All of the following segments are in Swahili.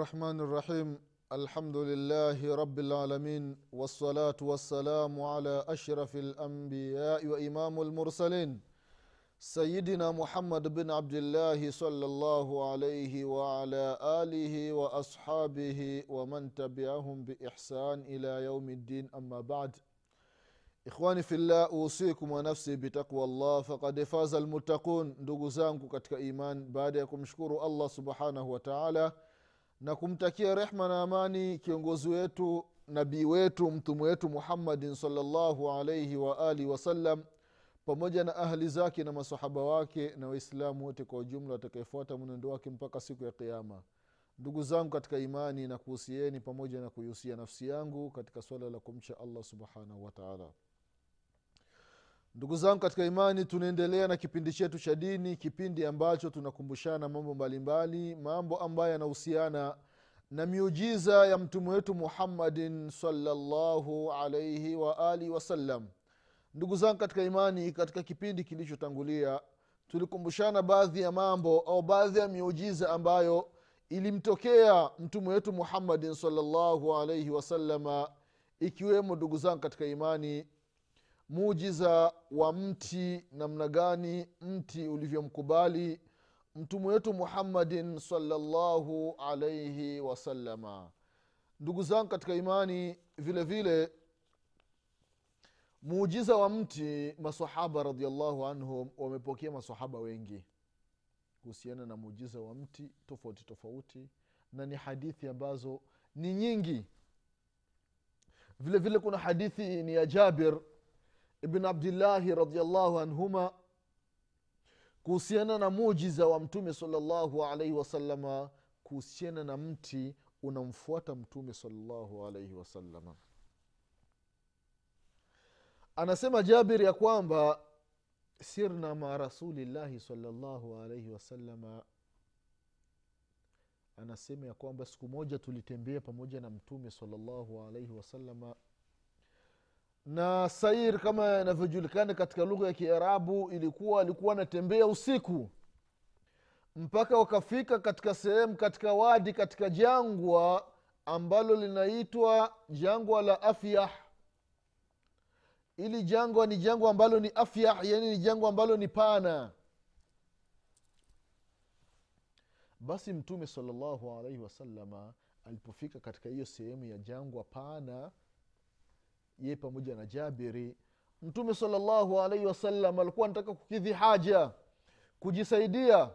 الرحمن الرحيم. الحمد لله رب العالمين والصلاة والسلام على أشرف الأنبياء وإمام المرسلين. سيدنا محمد بن عبد الله صلى الله عليه وعلى آله وأصحابه ومن تبعهم بإحسان إلى يوم الدين. أما بعد ikhwani fillah usikum wa nafsi bitaqwa llah fakad faza almuttaqun ndugu zangu katika iman baada allah subhanahu wataala na kumtakia rehma na amani kiongozi wetu nabii wetu mtume wetu muhammadin salllahu alaihi waalihi wasallam pamoja na ahli zake na masahaba wake na waislamu wote kwa ujumla watakaefuata mwenendo wake mpaka siku ya kiama ndugu zangu katika imani na kuhusieni pamoja na kuihusia nafsi yangu katika swala la kumcha allah subhanahu wataala ndugu zangu katika imani tunaendelea na kipindi chetu cha dini kipindi ambacho tunakumbushana mambo mbalimbali mambo ambayo yanahusiana na miujiza ya mtume wetu muhammadin salllahu alaihi waalihi wasallam. Ndugu zangu katika imani katika kipindi kilichotangulia tulikumbushana baadhi ya mambo au baadhi ya miujiza ambayo ilimtokea mtume wetu muhammadin salllahu alaihi wasalama ikiwemo ndugu zangu katika imani mujiza wa mti namna gani mti ulivyomkubali mtume wetu muhammadin salllahu alaihi wasalama ndugu zangu katika imani vile vile muujiza wa mti masahaba radiallahu anhum wamepokea masahaba wengi kuhusiana na muujiza wa mti tofauti tofauti na ni hadithi ambazo ni nyingi. Vile vile kuna hadithi ni ya jabir ibn abdillahi radiallahu anhuma kuhusiana na mujiza wa mtume salllahu alaihi wasalama kuhusiana na mti unamfuata mtume salllahu alaihi wasalama anasema jabir ya kwamba sirna ma rasulillahi salllahu alaihi wasalama anasema ya kwamba siku moja tulitembea pamoja na mtume salllahu alaihi wasalama na sair kama inavyojulikana katika lugha ya kiarabu ilikuwa alikuwa anatembea usiku. Mpaka wakafika katika sehemu katika wadi katika jangwa ambalo linaitwa jangwa la afyah. Ili jangwa ni jangwa ambalo ni afyah yani ni jangwa ambalo ni pana. Basi mtume salllahu alaihi wasalama alipofika katika hiyo sehemu ya jangwa pana ye pamoja na jabiri mtume salllahu alaihi wasallam alikuwa anataka kukidhi haja kujisaidia.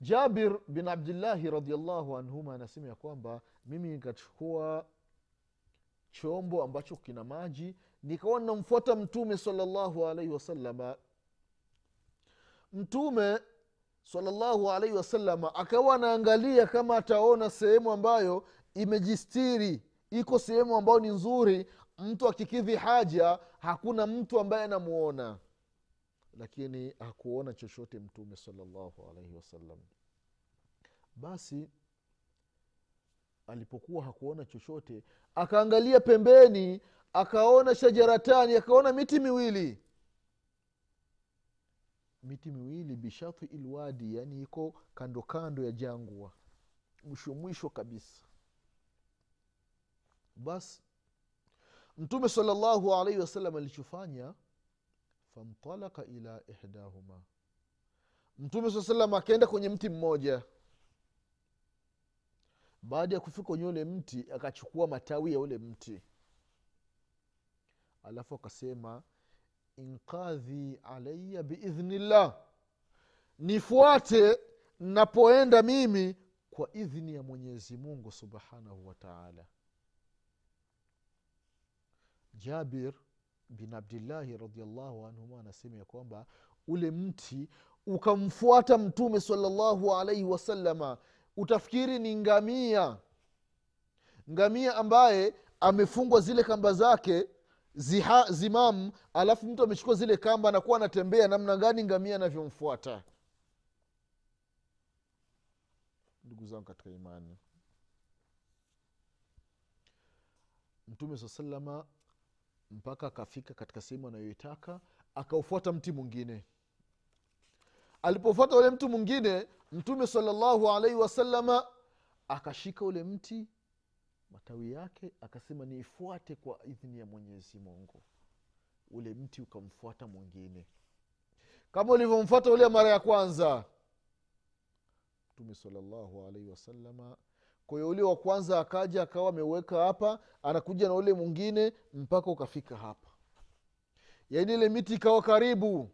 Jabir bin abdillahi radiallahu anhuma anasema ya kwamba mimi nikachukua chombo ambacho kina maji nikawa namfuata mtume salllahu alaihi wasalama mtume salllahu alaihi wasalama akawa anaangalia kama ataona sehemu ambayo imejistiri iko sehemu ambayo ni nzuri mtu akikidhi haja hakuna mtu ambaye anamuona. Lakini hakuona chochote mtume salallahu alaihi wasallam. Basi alipokuwa hakuona chochote akaangalia pembeni akaona shajaratani akaona miti miwili. Miti miwili bishati ilwadi yani iko kando kando ya jangwa. Mwisho mwisho kabisa basi mtume salllahu alaihi wasallam alichofanya fantalaka ila ihdahuma. Mtume saa salam akaenda kwenye mti mmoja. Baada ya kufika kwenye ule mti akachukua matawi ya ule mti. Alafu akasema inkadhi alaya biidhnillah nifuate napoenda mimi kwa idhni ya mwenyezi mungu subhanahu wataala jabir bin abdillahi radiallahu anhuma anasema ya kwamba ule mti ukamfuata mtume salallahu alaihi wasalama utafikiri ni ngamia. Ngamia ambaye amefungwa zile kamba zake ziha, zimamu alafu mtu amechukua zile kamba anakuwa anatembea namna gani ngamia anavyomfuata? Ndugu zangu katika imani. Mtume saa salama mpaka akafika katika sehemu anayoitaka akaufuata mti mwingine. Alipofuata ule mtu mwingine mtume salallahu alaihi wasalama akashika ule mti matawi yake akasema niifuate kwa idhini ya mwenyezi mungu. Ule mti ukamfuata mwingine. Kama ulivyomfuata ule mara ya kwanza mtume salallahu alaihi wasalama kwa hiyo ule wa kwanza akaja akawa ameweka hapa anakuja na ule mwingine mpaka ukafika hapa. Yaani ile miti ikawa karibu.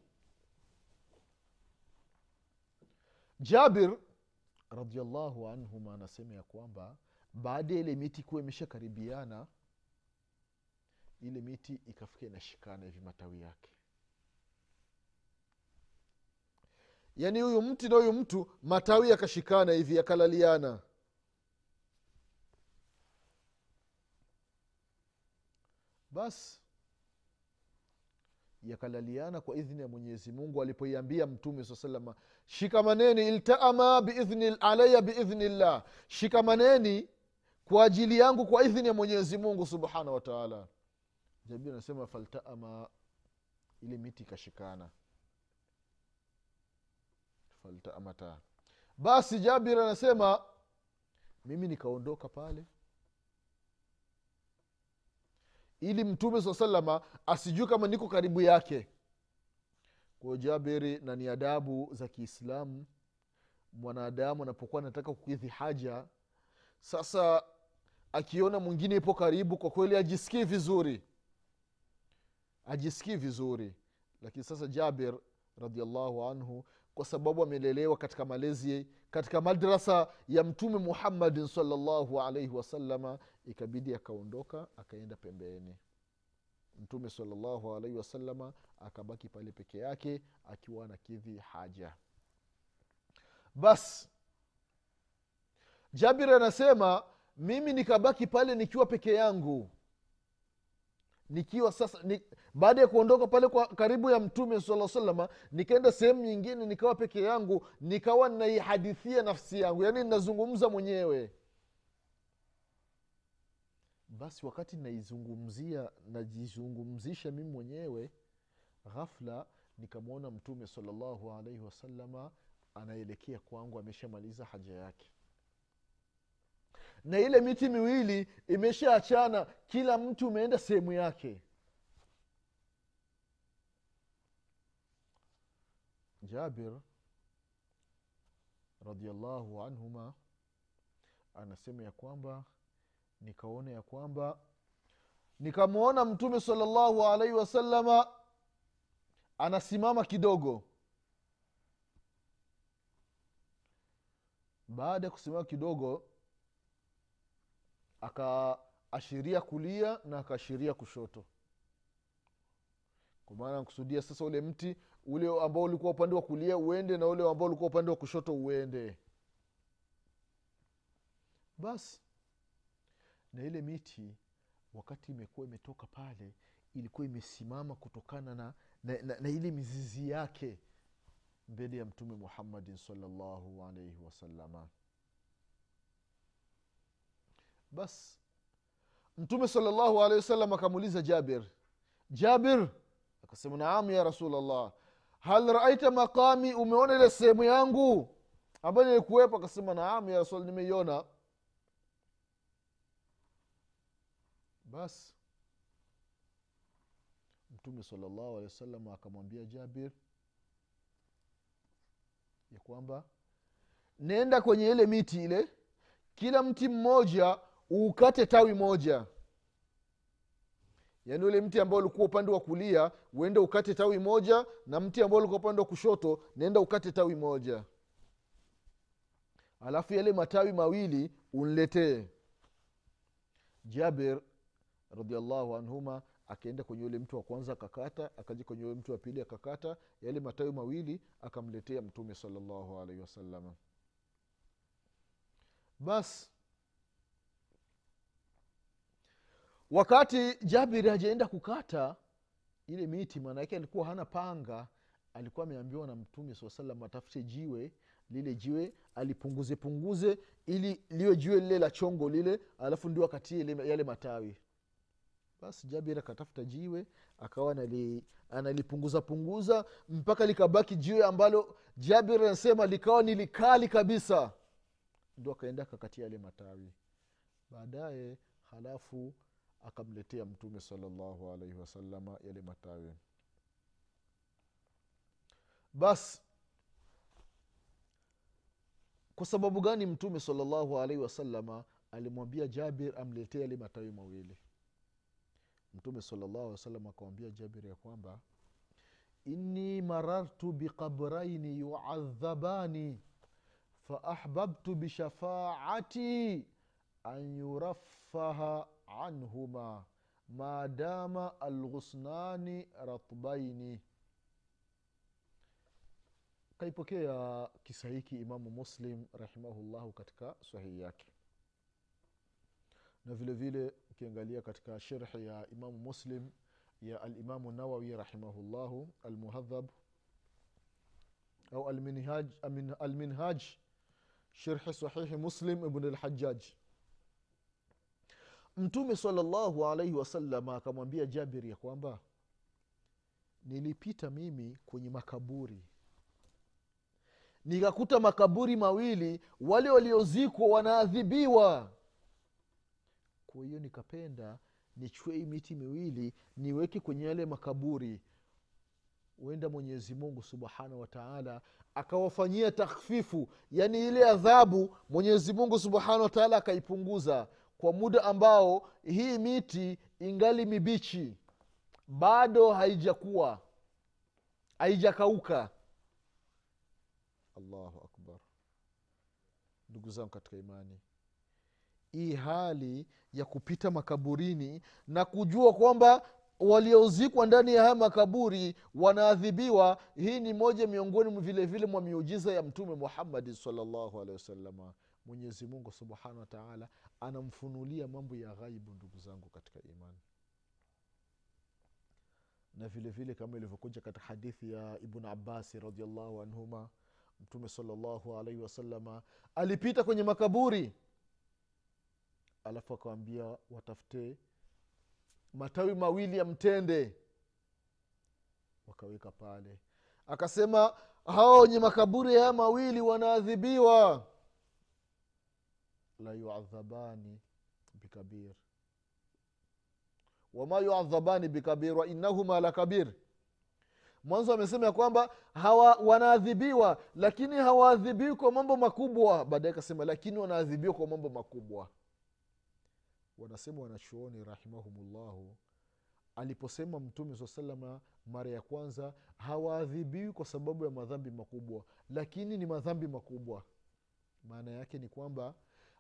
Jabir radiallahu anhuma anasema ya kwamba baada ya ile miti kuwa imeshakaribiana ile miti ikafika inashikana hivi matawi yake. Yaani huyu mti na huyu mtu matawi yakashikana hivi yakalaliana basi yakalaliana kwa idhni ya mwenyezi mungu alipoiambia mtume saa salama shikamaneni iltaama biidhni alaya biidhni llah. Shikamaneni kwa ajili yangu kwa idhni ya mwenyezi mungu subhanahu wataala jabir anasema faltaama ile miti ikashikana. Faltaamata. Basi jabir anasema mimi nikaondoka pale ili mtume saa salama asijue kama niko karibu yake. Kwayo jabiri na ni adabu za kiislamu mwanadamu anapokuwa anataka kukidhi haja sasa akiona mwingine ipo karibu kwa kweli ajisikii vizuri. Ajisikii vizuri. Lakini sasa jaber radiallahu anhu kwa sababu amelelewa katika malezi katika madrasa ya mtume muhammadin salllahu alaihi wasalama ikabidi akaondoka akaenda pembeni. Mtume salllahu alaihi wasalama akabaki pale peke yake akiwa anakidhi haja. Basi jabir anasema mimi nikabaki pale nikiwa peke yangu nikiwa sasa ni, baada ya kuondoka pale kwa karibu ya mtume saa salama nikaenda sehemu nyingine nikawa peke yangu nikawa naihadithia nafsi yangu yaani ninazungumza mwenyewe. Basi wakati naizungumzia najizungumzisha mimi mwenyewe ghafla nikamwona mtume salallahu alaihi wasalama anaelekea kwangu ameshamaliza haja yake na ile miti miwili imeshaachana kila mtu umeenda sehemu yake. Jabir radiallahu anhuma anasema ya kwamba nikaona ya kwamba nikamwona mtume salallahu alaihi wasalama anasimama kidogo. Baada ya kusimama kidogo akaashiria kulia na akaashiria kushoto. Kwa maana kusudia sasa ule mti ule ambao ulikuwa upande wa kulia uende na ule ambao ulikuwa upande wa kushoto uende. Basi na ile miti wakati imekuwa imetoka pale ilikuwa imesimama kutokana na, na, na, na ile mizizi yake mbele ya mtume muhammadin salllahu alaihi wasalama bas. Mtume salllahu alehi wasallam akamuuliza jabir. Jabir akasema naam ya rasulllah hal raaita maqami? Umeona ile sehemu yangu ambayo nilikuwepo? Akasema naam ya rasul nimeiona. Basi mtume salllahu alehi wasallam akamwambia jabir ya kwamba nenda kwenye ile miti ile kila mti mmoja uukate tawi moja. Yaani ule mti ambao ulikuwa upande wa kulia uende ukate tawi moja na mti ambao ulikuwa upande wa kushoto naenda ukate tawi moja. Alafu yale matawi mawili unletee. Jaber radiallahu anhuma akaenda kwenye ule mtu wa kwanza akakata akaja kwenye ule mtu wa pili akakata yale matawi mawili akamletea mtume salallahu alaihi wasalama basi wakati jabiri hajaenda kukata ile miti maanaake alikuwa hana panga alikuwa ameambiwa na mtume saa salam atafute jiwe lile jiwe alipunguze punguze ili liwe jiwe lile la chongo lile alafu ndio akatie yale matawi. Basi jabir akatafuta jiwe akawa anali, analipunguza punguza mpaka likabaki jiwe ambalo jabir anasema likawa ni likali kabisa. Ndo akaenda akakatia yale matawi. Baadaye halafu akamletea mtume salallahu alaihi wasalama yale matawi. Basi kwa sababu gani mtume salallahu alaihi wasalama alimwambia jabir amletee yale matawi mawili? Mtume salallahu alih wasallam akamwambia jabir ya kwamba inni marartu biqabraini yuadhabani faahbabtu bishafaati an yuraffaha anhuma maadama alghusnani ratbaini. Kaipokea kisa hiki imamu muslim rahimahullahu katika sahihi yake. Na vile vile ukiangalia katika sherhi ya imamu muslim ya alimamu nawawi rahimahullahu almuhadhab au alminhaj, alminhaj sherhi sahihi muslim ibn lhajaj mtume salllahu alaihi wasalama akamwambia jabiri ya kwamba nilipita mimi kwenye makaburi. Nikakuta makaburi mawili wale waliozikwa wanaadhibiwa. Kwa hiyo nikapenda nichue hii miti miwili niweke kwenye yale makaburi. Huenda mwenyezi mungu subhanahu wataala akawafanyia takhfifu yaani ile adhabu mwenyezi mungu subhanahu wataala akaipunguza kwa muda ambao hii miti ingali mibichi bado haijakuwa haijakauka. Allahu akbar. Ndugu zangu katika imani hii hali ya kupita makaburini na kujua kwamba waliozikwa ndani ya haya makaburi wanaadhibiwa hii ni moja miongoni mwa vile vile mwa miujiza ya mtume muhammadi salllahu alehi wasalama mwenyezi mungu subhanahu wa taala anamfunulia mambo ya ghaibu ndugu zangu katika imani. Na vile vile kama ilivyokuja katika hadithi ya ibnu abasi radiallahu anhuma mtume salllahu alaihi wasalama alipita kwenye makaburi. Alafu akawambia watafute matawi mawili ya mtende. Wakaweka pale. Akasema hawa wenye makaburi haya mawili wanaadhibiwa la yuadhabani bikabir. Wama yuadhabani bikabir wainahuma la kabir mwanzo amesema ya kwamba hawa wanaadhibiwa lakini hawaadhibiwi kwa mambo makubwa. Baadaye akasema lakini wanaadhibiwa kwa mambo makubwa. Wanasema wanachuoni rahimahumullahu aliposema mtume saa salama mara ya kwanza hawaadhibiwi kwa sababu ya madhambi makubwa. Lakini ni madhambi makubwa. Maana yake ni kwamba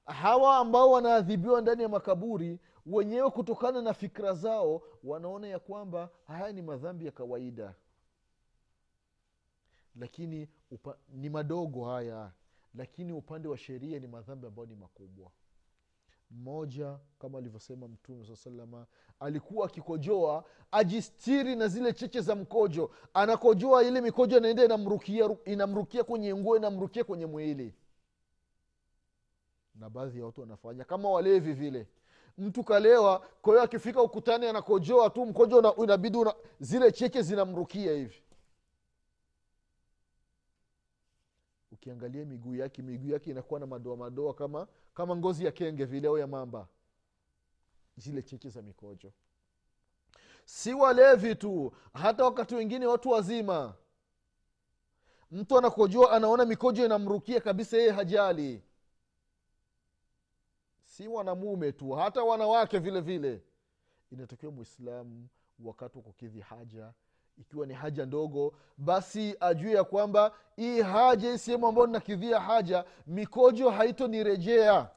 hawa ambao wanaadhibiwa ndani ya makaburi wenyewe kutokana na fikra zao wanaona ya kwamba haya ni madhambi ya kawaida. Lakini upa, ni madogo haya lakini upande wa sheria ni madhambi ambayo ni makubwa. Mmoja kama alivyosema mtume saa salama alikuwa akikojoa ajistiri na zile cheche za mkojo. Anakojoa ile mikojo inaenda inamrukia inamrukia kwenye nguo inamrukia kwenye mwili na baadhi ya watu wanafanya kama walevi vile. Mtu kalewa kwa hiyo akifika ukutani anakojoa tu mkojo inabidi una, zile cheke zinamrukia hivi. Ukiangalia miguu yake miguu yake inakuwa na madoa madoa kama kama ngozi ya kenge vile au ya mamba. Zile cheche za mikojo. Si walevi tu hata wakati wengine watu wazima. Mtu anakojoa anaona mikojo inamrukia kabisa yeye hajali si wanamume tu hata wanawake vile vile. Inatakiwa mwislamu wakati wa kukidhi haja ikiwa ni haja ndogo basi ajue ya kwamba hii haja hii sehemu ambayo ninakidhia haja mikojo haitonirejea.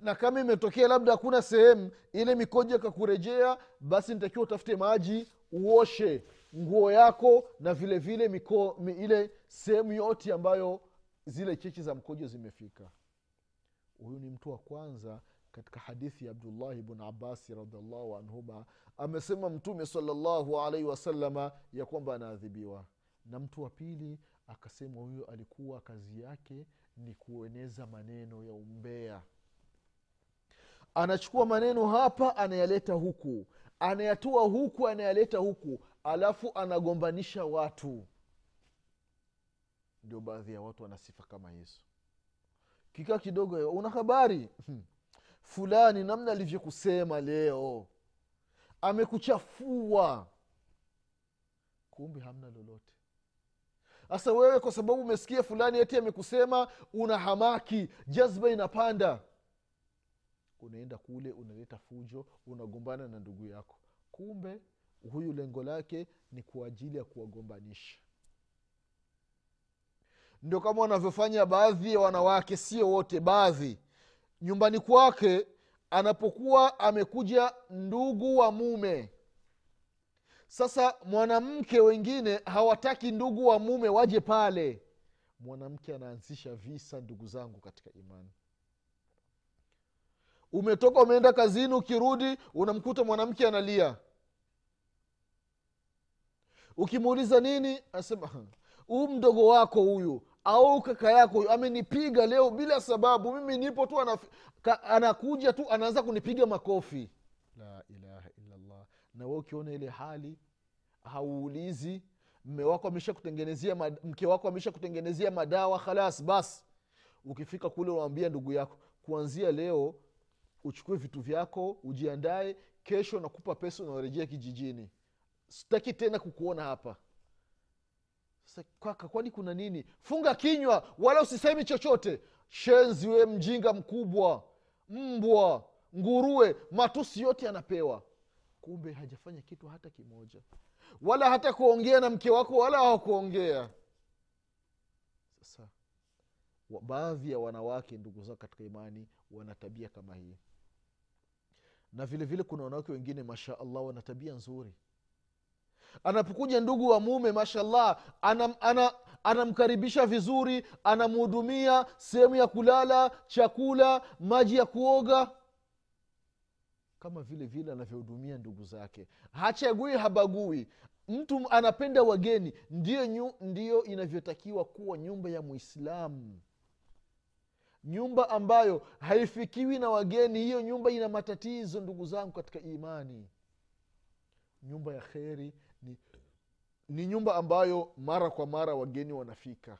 Na kama imetokea labda hakuna sehemu ile mikojo ikakurejea basi nitakiwa utafute maji uoshe nguo yako na vile vile miko, ile sehemu yote ambayo zile chechi za mkojo zimefika huyu ni mtu wa kwanza katika hadithi ya abdullahi bn abasi radiallahu anhuma. Amesema mtume salallahu alaihi wasalama ya kwamba anaadhibiwa. Na mtu wa pili akasema huyo alikuwa kazi yake ni kueneza maneno ya umbea. Anachukua maneno hapa anayaleta huku. Anayatoa huku anayaleta huku. Alafu anagombanisha watu. Ndio baadhi ya watu wana sifa kama hizo kikaa kidogo una habari? Fulani namna alivyokusema leo. Amekuchafua. Kumbe hamna lolote. Sasa wewe kwa sababu umesikia fulani eti amekusema una hamaki. Jazba inapanda. Unaenda kule unaleta fujo unagombana na ndugu yako. Kumbe huyu lengo lake ni kwa ajili ya kuwagombanisha ndio kama wanavyofanya baadhi ya wanawake sio wote baadhi. Nyumbani kwake anapokuwa amekuja ndugu wa mume. Sasa mwanamke wengine hawataki ndugu wa mume waje pale. Mwanamke anaanzisha visa ndugu zangu katika imani. Umetoka umeenda kazini ukirudi unamkuta mwanamke analia. Ukimuuliza nini anasema huu mdogo wako huyu au kaka yako amenipiga leo bila sababu. Mimi nipo tu anaf... ka, anakuja tu anaanza kunipiga makofi. La ilaha illallah. Na we ukiona ile hali hauulizi mme wako amesha mke wako amesha kutengenezea madawa khalas basi ukifika kule unawambia ndugu yako kuanzia leo uchukue vitu vyako ujiandae kesho nakupa pesa unaorejea kijijini. Sitaki tena kukuona hapa kaka kwani kuna nini? Funga kinywa wala usisemi chochote. Shenzi we mjinga mkubwa mbwa nguruwe matusi yote anapewa kumbe hajafanya kitu hata kimoja. Wala hata kuongea na mke wako wala hawakuongea. Sasa baadhi ya wanawake ndugu zao katika imani wana tabia kama hii. Na vile vile kuna wanawake wengine masha allah wana tabia nzuri anapokuja ndugu wa mume mashallah anam, ana, anamkaribisha vizuri anamhudumia sehemu ya kulala chakula maji ya kuoga. Kama vile vile anavyohudumia ndugu zake. Hachagui habagui. Mtu anapenda wageni. Ndiyo, nyu, ndiyo inavyotakiwa kuwa nyumba ya mwislamu nyumba ambayo haifikiwi na wageni hiyo nyumba ina matatizo ndugu zangu katika imani. Nyumba ya kheri ni, nyumba ambayo mara kwa mara wageni wanafika.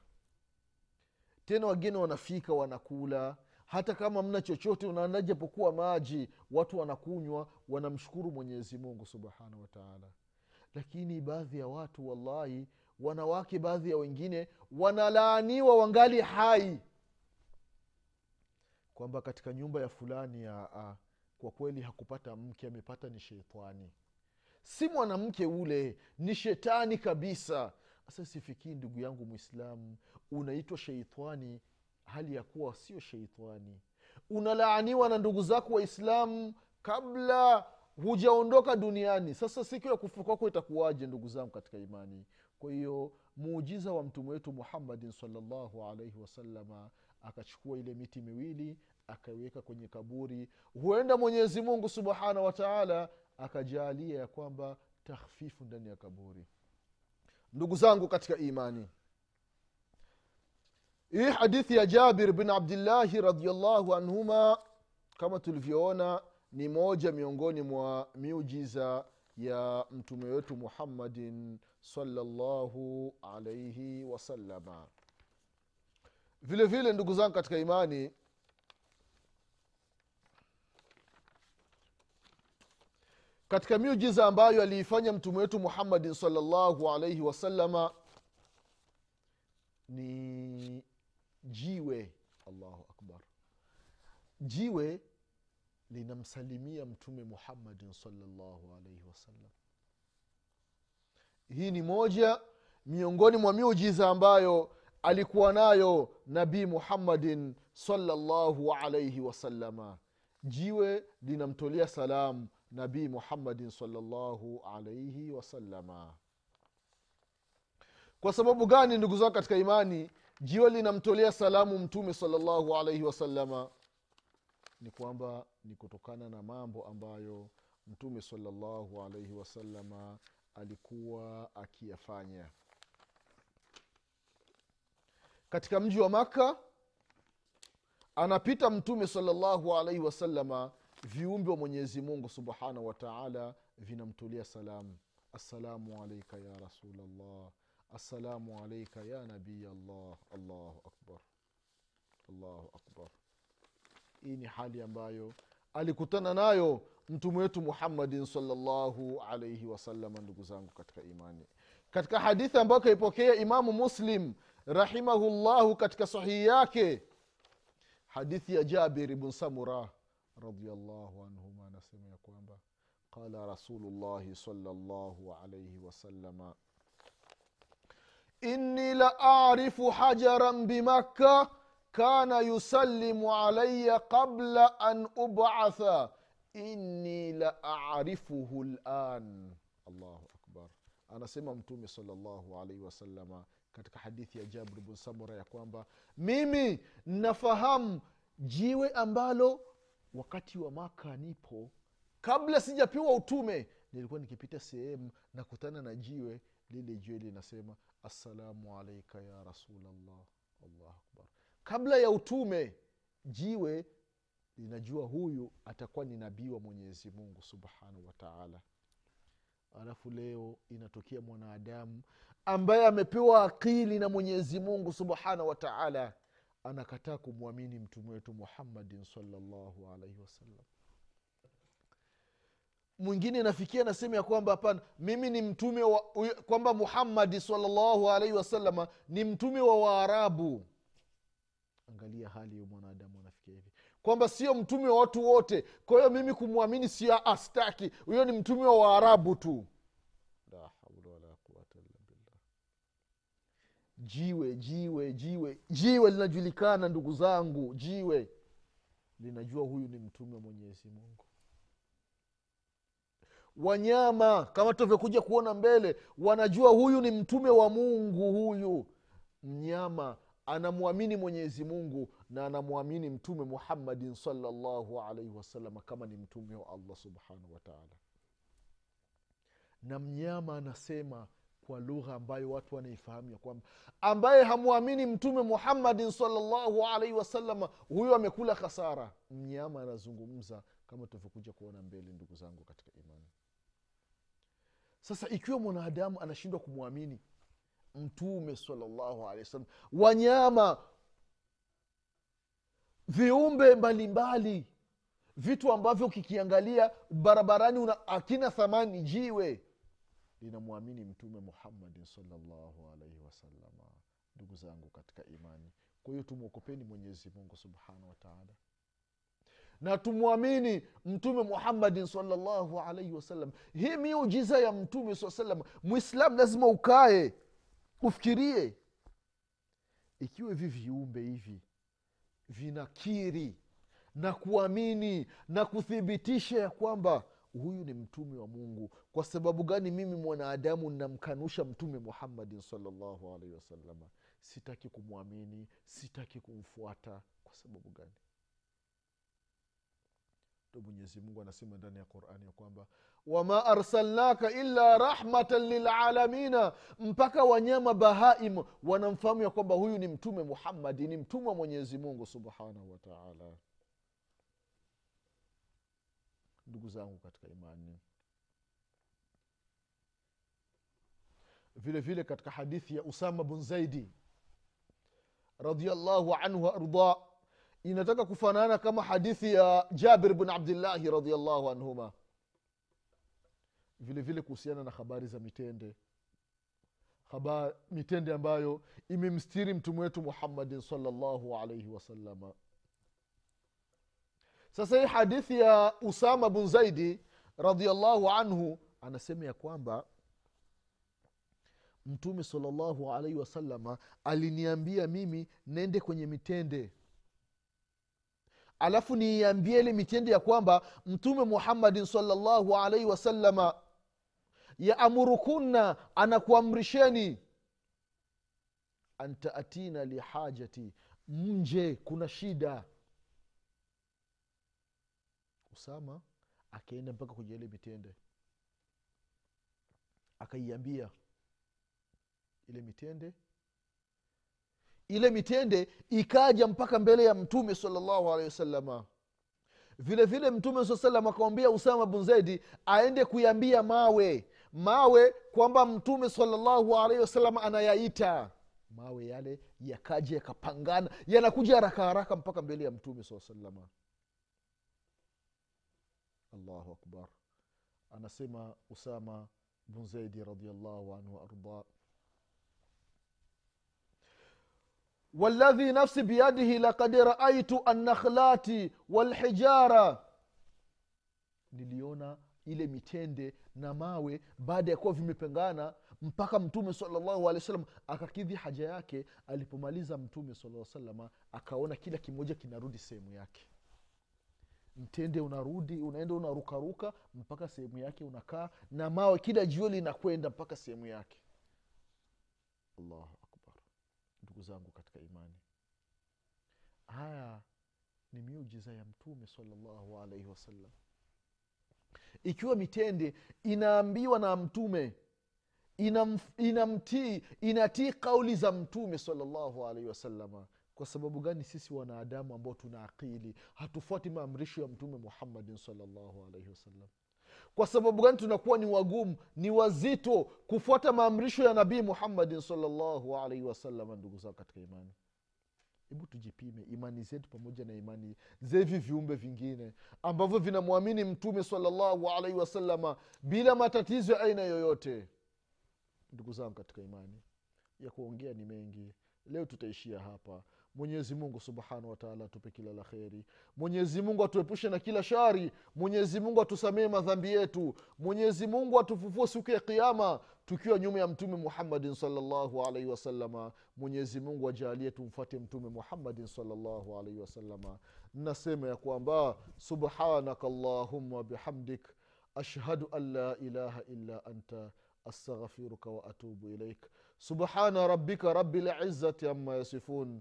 Tena wageni wanafika wanakula. Hata kama mna chochote unaanda japokuwa maji watu wanakunywa wanamshukuru mwenyezi mungu subhanahu wataala lakini baadhi ya watu wallahi wanawake baadhi ya wengine wanalaaniwa wangali hai. Kwamba katika nyumba ya fulani ya a, kwa kweli hakupata mke amepata ni sheitani si mwanamke ule ni shetani kabisa. Sasa sifikii ndugu yangu mwislamu unaitwa sheitani hali ya kuwa sio sheitani unalaaniwa na ndugu zako waislamu kabla hujaondoka duniani. Sasa siku ya kufa kwako itakuwaje ndugu zangu katika imani? Kwa hiyo muujiza wa mtume wetu muhammadin salllahu alaihi wasalama akachukua ile miti miwili akaiweka kwenye kaburi. Huenda mwenyezi mungu subhanahu wataala akajaalia ya kwamba tahfifu ndani ya kaburi. Ndugu zangu katika imani hii hadithi ya jabir bin abdillahi radiallahu anhuma kama tulivyoona ni moja miongoni mwa miujiza ya mtume wetu muhammadin salllahu alaihi wasalama vile vile ndugu zangu katika imani katika miujiza ambayo aliifanya mtume wetu muhammadin salllahu alaihi wasalama ni jiwe. Allahu akbar. Jiwe linamsalimia mtume muhammadin salllahu alaihi wasallam hii ni moja miongoni mwa miujiza ambayo alikuwa nayo nabii muhammadin salllahu alaihi wasalama jiwe linamtolea salamu nabii muhammadin salllahu alaihi wasalama kwa sababu gani ndugu zao katika imani jiwe linamtolea salamu mtume salllahu alaihi wasalama ni kwamba ni kutokana na mambo ambayo mtume salllahu alaihi wasalama alikuwa akiyafanya. Katika mji wa makka anapita mtume salllahu alaihi wasalama viumbe wa mwenyezi mungu subhanahu wa taala vinamtolea salamu. Assalamu alaika ya rasulllah assalamu alaika ya nabii allah allahu akbar. Allahu akbar. Hii ni hali ambayo alikutana nayo mtume wetu muhammadin salllahu alaihi wasalama ndugu zangu katika imani. Katika hadithi ambayo kaipokea imamu muslim rahimahullahu katika sahihi yake hadithi ya jabir ibn samura radiallahu anhuma anasema ya kwamba qala rasulullahi salllahu alaihi wasalama inni la arifu hajaran bimakka kana yusallimu alaya qabla an ubatha. Inni la lan allahu akbar. Anasema mtume salllahu alaihi wasalama katika hadithi ya jabr bn samura ya kwamba mimi nafahamu jiwe ambalo wakati wa maka nipo kabla sijapewa utume nilikuwa nikipita sehemu nakutana na jiwe lile jiwe linasema assalamu alaika ya rasulllah allahu akbar. Kabla ya utume jiwe linajua huyu atakuwa ni nabii wa mwenyezi mungu subhanahu wataala alafu leo inatokea mwanadamu ambaye amepewa akili na mwenyezi mungu subhanahu wataala anakataa kumwamini mtume wetu muhammadin salllahu alaihi wasallam. Mwingine inafikia nasema ya kwamba hapana mimi ni mtume wa kwamba muhammadi salllahu alaihi wasalama ni mtume wa waarabu. Angalia hali ya mwanadamu anafikia hivi. Kwamba sio mtume wa watu wote. Kwa hiyo mimi kumwamini sio astaki huyo ni mtume wa waarabu tu la haula wala quwata illa billah jiwe jiwe jiwe. Jiwe linajulikana ndugu zangu jiwe. Linajua huyu ni mtume wa mwenyezi mungu. Wanyama kama tunavyokuja kuona mbele wanajua huyu ni mtume wa mungu huyu. Mnyama anamwamini mwenyezi mungu na anamwamini mtume muhammadin salllahu alaihi wasalama kama ni mtume wa allah subhanahu wataala na mnyama anasema kwa lugha ambayo watu wanaifahamu ya kwamba ambaye hamwamini mtume muhammadin salllahu alaihi wasalama huyo amekula khasara mnyama anazungumza kama tunavyokuja kuona mbele ndugu zangu katika imani. Sasa ikiwa mwanadamu anashindwa kumwamini mtume salllahu alehi wasallam wanyama viumbe mbalimbali vitu ambavyo kikiangalia barabarani una akina thamani jiwe linamwamini mtume muhammadin salllahu alaihi wasalama ndugu zangu katika imani. Kwa hiyo tumwokopeni mwenyezi mungu subhanahu wataala na tumwamini mtume muhammadin salllahu alaihi wasallam hii miujiza ya mtume saa salam mwislam lazima ukae ufikirie. Ikiwa hivi viumbe hivi vinakiri na kuamini na kuthibitisha ya kwamba huyu ni mtume wa mungu. Kwa sababu gani mimi mwanadamu namkanusha mtume muhammadin salllahu alaihi wasalama sitaki kumwamini sitaki kumfuata. Kwa sababu gani? To mwenyezi mungu anasema ndani ya qurani ya kwamba wama arsalnaka illa rahmatan lilalamina mpaka wanyama bahaim wanamfahamu ya kwamba huyu ni mtume muhammadi ni mtume wa mwenyezi mungu subhanahu wataala ndugu zangu katika imani. Vile vile katika hadithi ya usama bun zaidi radiallahu anhu waardah inataka kufanana kama hadithi ya jabir bn abdillahi radiallahu anhuma. Vile vile kuhusiana na habari za mitende. Habari, mitende ambayo imemstiri mtume wetu muhammadin salllahu alaihi wasalama sasa hii hadithi ya usama bun zaidi radiallahu anhu anasema ya kwamba mtume salllahu alaihi wasalama aliniambia mimi nende kwenye mitende. Alafu niiambie ile mitende ya kwamba mtume muhammadin salllahu alaihi wasalama yaamurukunna anakuamrisheni. Antaatina lihajati mje kuna shida usama akaenda mpaka kwenye ile mitende. Akaiambia ile mitende? Ile mitende ikaja mpaka mbele ya mtume salllahu alehi wasalama vile vile mtume saa salam akamwambia usama bun zaidi aende kuiambia mawe. Mawe kwamba mtume salllahu alaihi wasallam anayaita. Mawe yale yakaja yakapangana yanakuja haraka haraka mpaka mbele ya mtume saa salama allahu akbar anasema usama bun zaidi radiallahu anhu waardah والذي نفسي بيده لقد رأيت النخلات والحجارة niliona ile mitende na mawe baada ya kuwa vimepengana mpaka mtume salllahu alehi wasallam akakidhi haja yake alipomaliza mtume sala salama akaona kila kimoja kinarudi sehemu yake mtende unarudi unaenda unarukaruka mpaka sehemu yake unakaa na mawe kila jio linakwenda mpaka sehemu yake. Allahu akbar. Ndugu zangu katika imani. Haya ni miujiza ya mtume salllahu alaihi wasallam ikiwa mitende inaambiwa na mtume inam, inamtii inatii kauli za mtume salllahu alaihi wasalama kwa sababu gani sisi wanadamu ambao tuna akili? Hatufuati maamrisho ya mtume muhammadin salllahu alaihi wasallam. Kwa sababu gani tunakuwa ni wagumu ni wazito kufuata maamrisho ya nabii muhammadin salllahu alaihi wasallam ndugu zao katika imani? Hebu tujipime imani zetu pamoja na imani za hivi viumbe vingine ambavyo vinamwamini mtume salllahu alaihi wasalama bila matatizo ya aina yoyote. Ndugu zangu katika imani ya kuongea ni mengi. Leo tutaishia hapa mwenyezi mungu subhanahu wataala atupe kila la kheri. Mwenyezi mungu atuepushe na kila shari. Mwenyezi mungu atusamehe madhambi yetu. Mwenyezi mungu atufufue siku ya kiama tukiwa nyuma ya mtume muhammadin salllahu alaihi wasalama mwenyezi mungu ajalie tumfuate mtume muhammadin salllahu alaihi wasalama nasema ya kwamba subhanaka allahumma bihamdik. Ashhadu an la ilaha illa anta. Astaghfiruka waatubu ilaik subhana rabbika rabi lizati amma yasifun